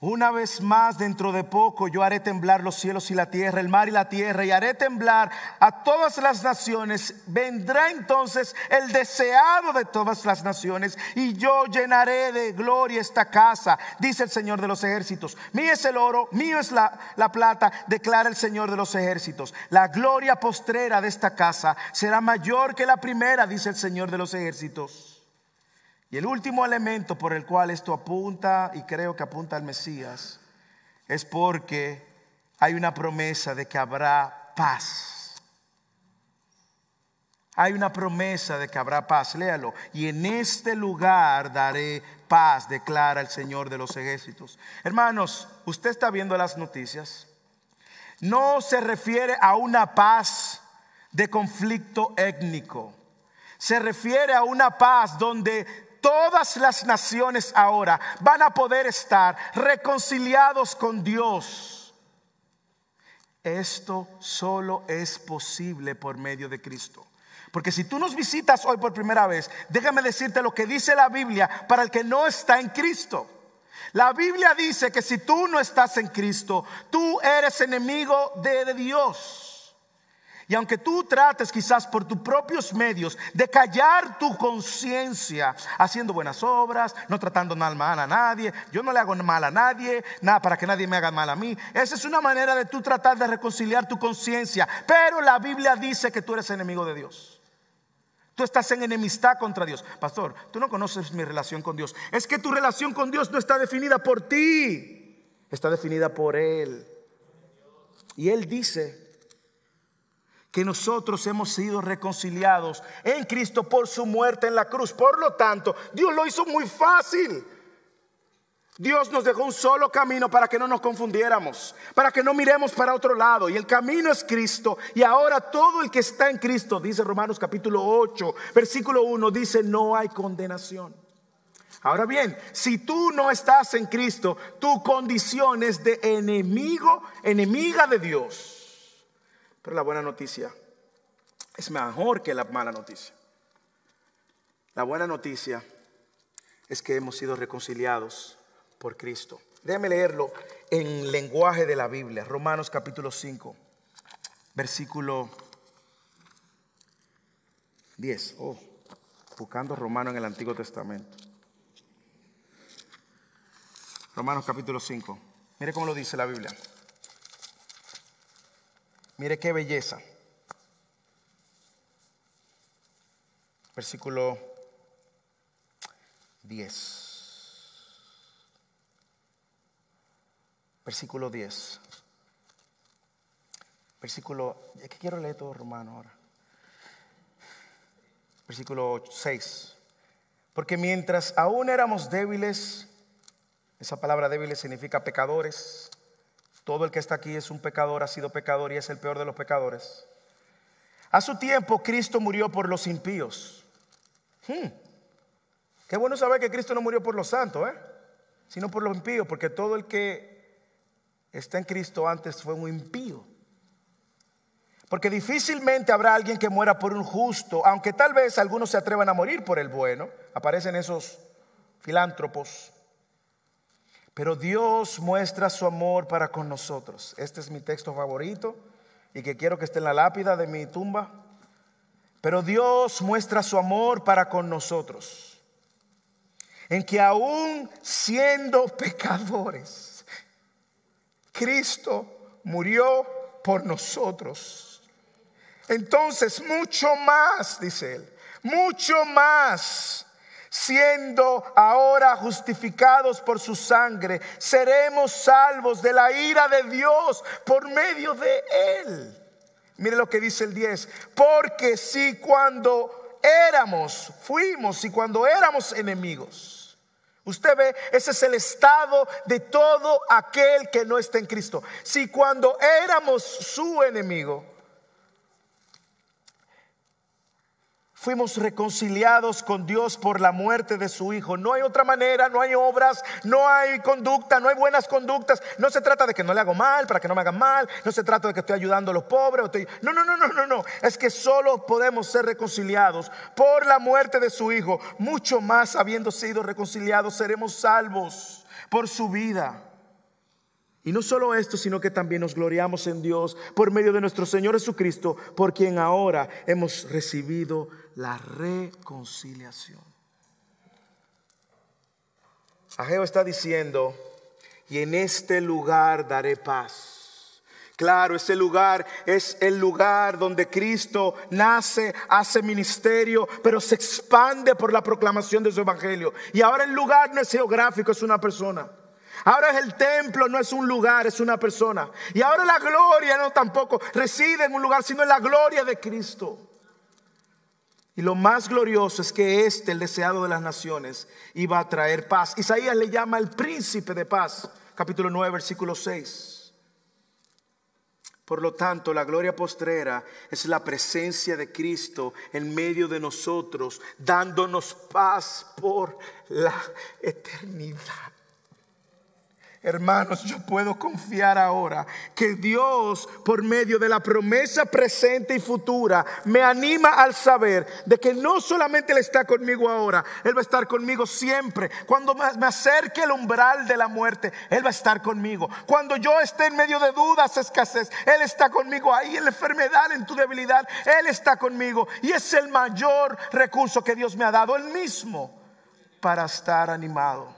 una vez más, dentro de poco, yo haré temblar los cielos y la tierra, el mar y la tierra, y haré temblar a todas las naciones. Vendrá entonces el deseado de todas las naciones, y yo llenaré de gloria esta casa, dice el Señor de los ejércitos. Mío es el oro, mío es la, la plata, declara el Señor de los ejércitos. La gloria postrera de esta casa será mayor que la primera, dice el Señor de los ejércitos. Y el último elemento por el cual esto apunta, y creo que apunta al Mesías, es porque hay una promesa de que habrá paz. Hay una promesa de que habrá paz, léalo. Y en este lugar daré paz, declara el Señor de los ejércitos. Hermanos, usted está viendo las noticias. No se refiere a una paz de conflicto étnico. Se refiere a una paz donde todas las naciones ahora van a poder estar reconciliados con Dios. Esto solo es posible por medio de Cristo. Porque si tú nos visitas hoy por primera vez, déjame decirte lo que dice la Biblia para el que no está en Cristo. La Biblia dice que si tú no estás en Cristo, tú eres enemigo de Dios. Y aunque tú trates quizás por tus propios medios de callar tu conciencia, haciendo buenas obras, no tratando mal a nadie, yo no le hago mal a nadie, nada para que nadie me haga mal a mí. Esa es una manera de tú tratar de reconciliar tu conciencia. Pero la Biblia dice que tú eres enemigo de Dios. Tú estás en enemistad contra Dios. Pastor, tú no conoces mi relación con Dios. Es que tu relación con Dios no está definida por ti, está definida por Él. Y Él dice que nosotros hemos sido reconciliados en Cristo por su muerte en la cruz. Por lo tanto, Dios lo hizo muy fácil. Dios nos dejó un solo camino para que no nos confundiéramos, para que no miremos para otro lado. Y el camino es Cristo. Y ahora todo el que está en Cristo, dice Romanos capítulo 8, versículo 1, dice, no hay condenación. Ahora bien, si tú no estás en Cristo, tu condición es de enemigo, enemiga de Dios. Pero la buena noticia es mejor que la mala noticia. La buena noticia es que hemos sido reconciliados por Cristo. Déjame leerlo en lenguaje de la Biblia, Romanos capítulo 5, versículo 10. Oh, buscando Romano en el Antiguo Testamento. Romanos capítulo 5. Mire cómo lo dice la Biblia. Mire qué belleza. Versículo 10. Versículo 10. Versículo, es que quiero leer todo Romano ahora. Versículo 6. Porque mientras aún éramos débiles, esa palabra débiles significa pecadores. Todo el que está aquí es un pecador, ha sido pecador y es el peor de los pecadores. A su tiempo Cristo murió por los impíos. Hmm. Qué bueno saber que Cristo no murió por los santos, ¿eh? sino por los impíos, porque todo el que está en Cristo antes fue un impío. Porque difícilmente habrá alguien que muera por un justo, aunque tal vez algunos se atrevan a morir por el bueno. Aparecen esos filántropos. Pero Dios muestra su amor para con nosotros. Este es mi texto favorito y que quiero que esté en la lápida de mi tumba. Pero Dios muestra su amor para con nosotros. En que aún siendo pecadores, Cristo murió por nosotros. Entonces, mucho más, dice él, mucho más, siendo ahora justificados por su sangre, seremos salvos de la ira de Dios por medio de él. Mire lo que dice el 10, porque si cuando éramos, fuimos, y cuando éramos enemigos, Usted ve, ese es el estado de todo aquel que no está en Cristo. Si cuando éramos su enemigo, fuimos reconciliados con Dios por la muerte de su Hijo. No hay otra manera, no hay obras, no hay conducta, no hay buenas conductas. No se trata de que no le hago mal para que no me hagan mal. No se trata de que estoy ayudando a los pobres. No, no, no, no, no, no. Es que solo podemos ser reconciliados por la muerte de su Hijo. Mucho más habiendo sido reconciliados, seremos salvos por su vida. Y no solo esto, sino que también nos gloriamos en Dios por medio de nuestro Señor Jesucristo, por quien ahora hemos recibido la reconciliación. Ageo está diciendo, y en este lugar daré paz. Claro, ese lugar es el lugar donde Cristo nace, hace ministerio, pero se expande por la proclamación de su evangelio. Y ahora el lugar no es geográfico, es una persona. Ahora es el templo, no es un lugar, es una persona. Y ahora la gloria no tampoco reside en un lugar, sino en la gloria de Cristo. Y lo más glorioso es que este, el deseado de las naciones, iba a traer paz. Isaías le llama el príncipe de paz, capítulo 9, versículo 6. Por lo tanto, la gloria postrera es la presencia de Cristo en medio de nosotros, dándonos paz por la eternidad. Hermanos, yo puedo confiar ahora que Dios, por medio de la promesa presente y futura, me anima al saber de que no solamente Él está conmigo ahora, Él va a estar conmigo siempre. Cuando me acerque el umbral de la muerte, Él va a estar conmigo. Cuando yo esté en medio de dudas, escasez, Él está conmigo. Ahí en la enfermedad, en tu debilidad, Él está conmigo. Y es el mayor recurso que Dios me ha dado, Él mismo, para estar animado.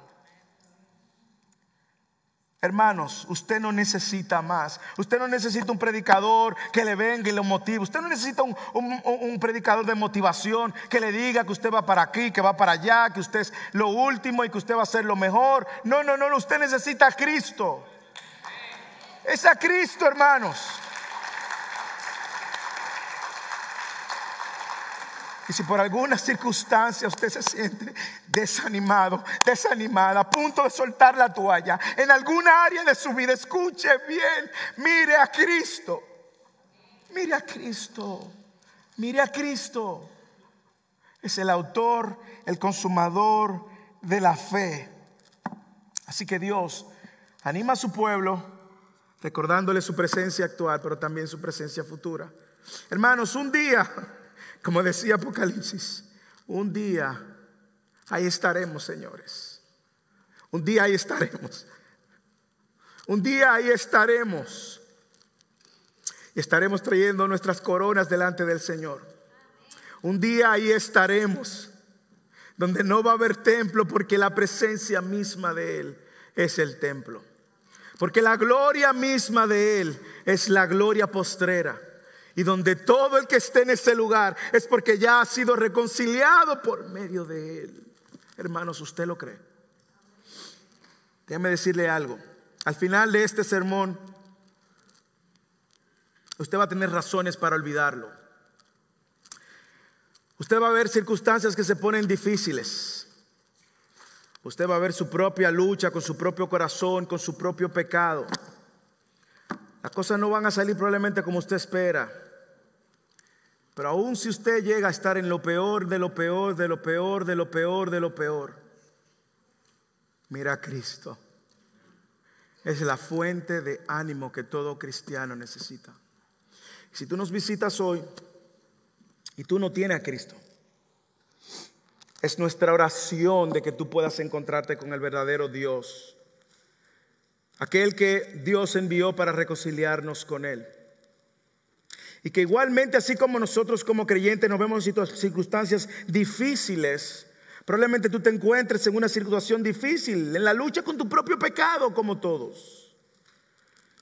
Hermanos, usted no necesita más. Usted no necesita un predicador que le venga y lo motive. Usted no necesita un, predicador de motivación que le diga que usted va para aquí, que va para allá, que usted es lo último y que usted va a ser lo mejor. No, no, no, usted necesita a Cristo. Es a Cristo, hermanos. Y si por alguna circunstancia usted se siente desanimado, desanimada, a punto de soltar la toalla, en alguna área de su vida, escuche bien, mire a Cristo. Mire a Cristo. Mire a Cristo. Es el autor, el consumador de la fe. Así que Dios anima a su pueblo, recordándole su presencia actual, pero también su presencia futura. Hermanos, un día como decía Apocalipsis, un día ahí estaremos, señores. Un día ahí estaremos. Un día ahí estaremos. Y estaremos trayendo nuestras coronas delante del Señor. Un día ahí estaremos. donde no va a haber templo porque la presencia misma de Él es el templo. Porque la gloria misma de Él es la gloria postrera. Y donde todo el que esté en ese lugar es porque ya ha sido reconciliado por medio de Él. Hermanos, ¿usted lo cree? Déjame decirle algo. Al final de este sermón, usted va a tener razones para olvidarlo. Usted va a ver circunstancias que se ponen difíciles. Usted va a ver su propia lucha con su propio corazón, con su propio pecado. Las cosas no van a salir probablemente como usted espera. Pero aún si usted llega a estar en lo peor, de lo peor, de lo peor, de lo peor, de lo peor, mira a Cristo. Es la fuente de ánimo que todo cristiano necesita. Si tú nos visitas hoy, y tú no tienes a Cristo. Es nuestra oración de que tú puedas encontrarte con el verdadero Dios, aquel que Dios envió para reconciliarnos con Él. Y que igualmente, así como nosotros como creyentes nos vemos en circunstancias difíciles, probablemente tú te encuentres en una situación difícil, en la lucha con tu propio pecado, como todos.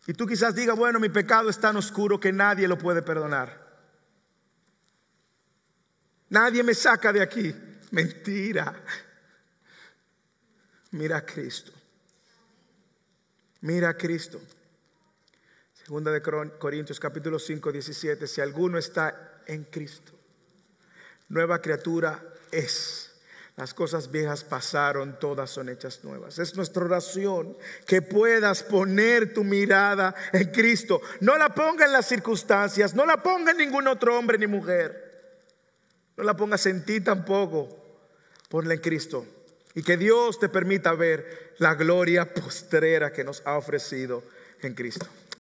Y tú quizás digas, bueno, mi pecado es tan oscuro que nadie lo puede perdonar. Nadie me saca de aquí. Mentira. Mira a Cristo. Mira a Cristo. Segunda de Corintios capítulo 5, 17. Si alguno está en Cristo, nueva criatura es. Las cosas viejas pasaron, todas son hechas nuevas. Es nuestra oración que puedas poner tu mirada en Cristo. No la ponga en las circunstancias, no la ponga en ningún otro hombre ni mujer. No la pongas en ti tampoco. Ponla en Cristo. Y que Dios te permita ver la gloria postrera que nos ha ofrecido en Cristo.